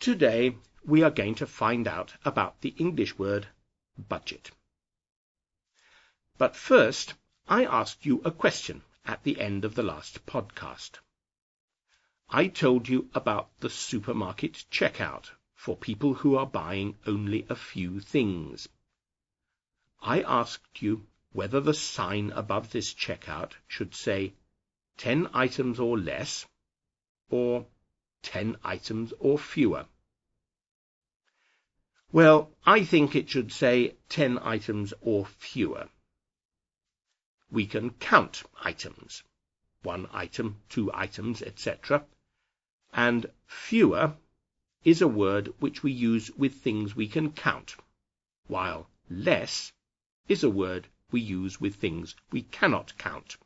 Today we are going to find out about the English word budget. But first, I asked you a question at the end of the last podcast. I told you about the supermarket checkout for people who are buying only a few things. I asked you whether the sign above this checkout should say 10 items or less, or 10 items or fewer. Well, I think it should say 10 items or fewer. We can count items, one item, two items, etc. And fewer is a word which we use with things we can count, while less is a word we use with things we cannot count.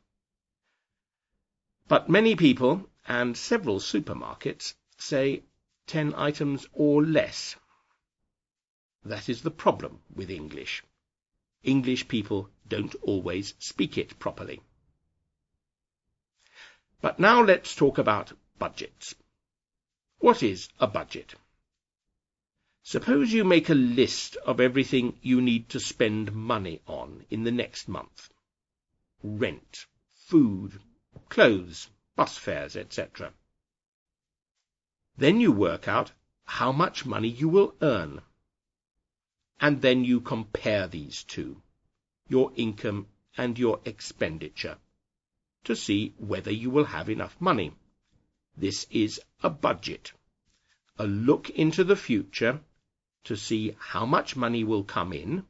But many people and several supermarkets say 10 items or less. That is the problem with English. English people don't always speak it properly. But now let's talk about budgets. What is a budget? Suppose you make a list of everything you need to spend money on in the next month. Rent, food, clothes, bus fares, etc. Then you work out how much money you will earn. And then you compare these two, your income and your expenditure, to see whether you will have enough money. This is a budget, a look into the future to see how much money will come in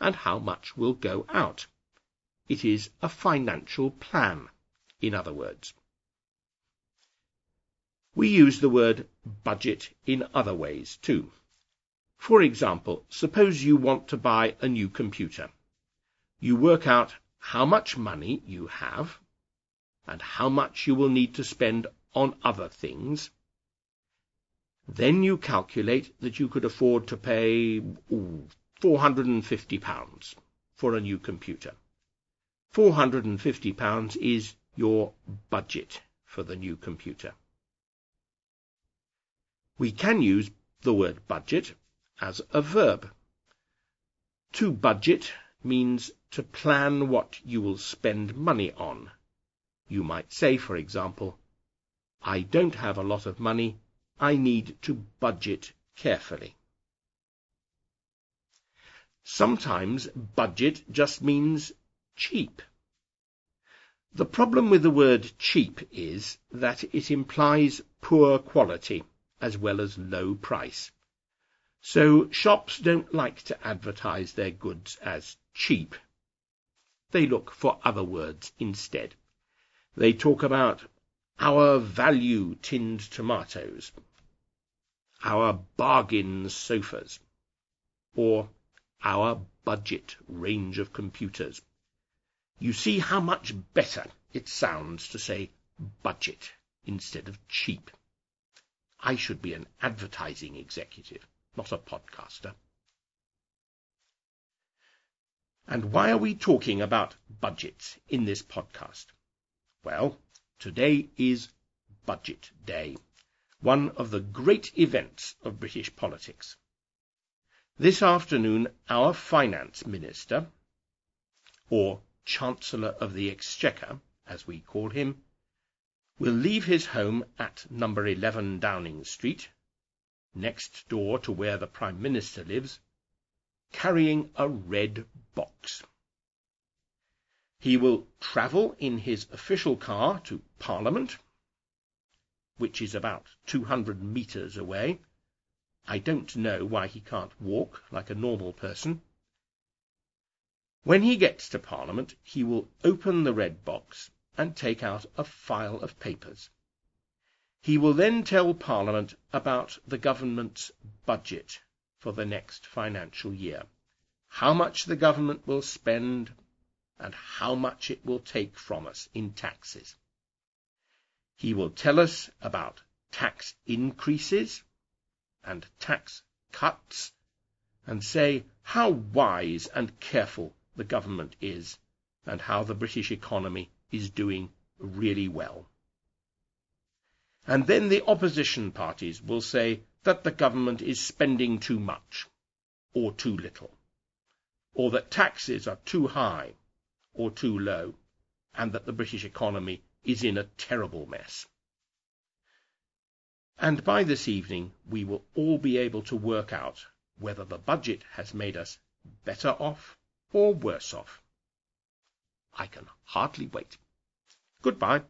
and how much will go out. It is a financial plan, in other words. We use the word budget in other ways too. For example, suppose you want to buy a new computer. You work out how much money you have and how much you will need to spend on other things. Then you calculate that you could afford to pay ooh, £450 for a new computer. £450 is your budget for the new computer. We can use the word budget as a verb. To budget means to plan what you will spend money on. You might say, for example, I don't have a lot of money, I need to budget carefully. Sometimes budget just means cheap. The problem with the word cheap is that it implies poor quality as well as low price. So shops don't like to advertise their goods as cheap. They look for other words instead. They talk about our value tinned tomatoes, our bargain sofas, or our budget range of computers. You see how much better it sounds to say budget instead of cheap. I should be an advertising executive, not a podcaster. And why are we talking about budgets in this podcast? Well, today is Budget Day, one of the great events of British politics. This afternoon, our Finance Minister, or Chancellor of the Exchequer, as we call him, will leave his home at number 11 Downing Street, next door to where the Prime Minister lives, carrying a red box. He will travel in his official car to Parliament, which is about 200 metres away. I don't know why he can't walk like a normal person. When he gets to Parliament, he will open the red box and take out a file of papers. He will then tell Parliament about the government's budget for the next financial year, how much the government will spend, and how much it will take from us in taxes. He will tell us about tax increases and tax cuts, and say how wise and careful the government is, and how the British economy is doing really well. And then the opposition parties will say that the government is spending too much or too little, or that taxes are too high or too low, and that the British economy is in a terrible mess. And by this evening we will all be able to work out whether the budget has made us better off or worse off. I can hardly wait. Goodbye.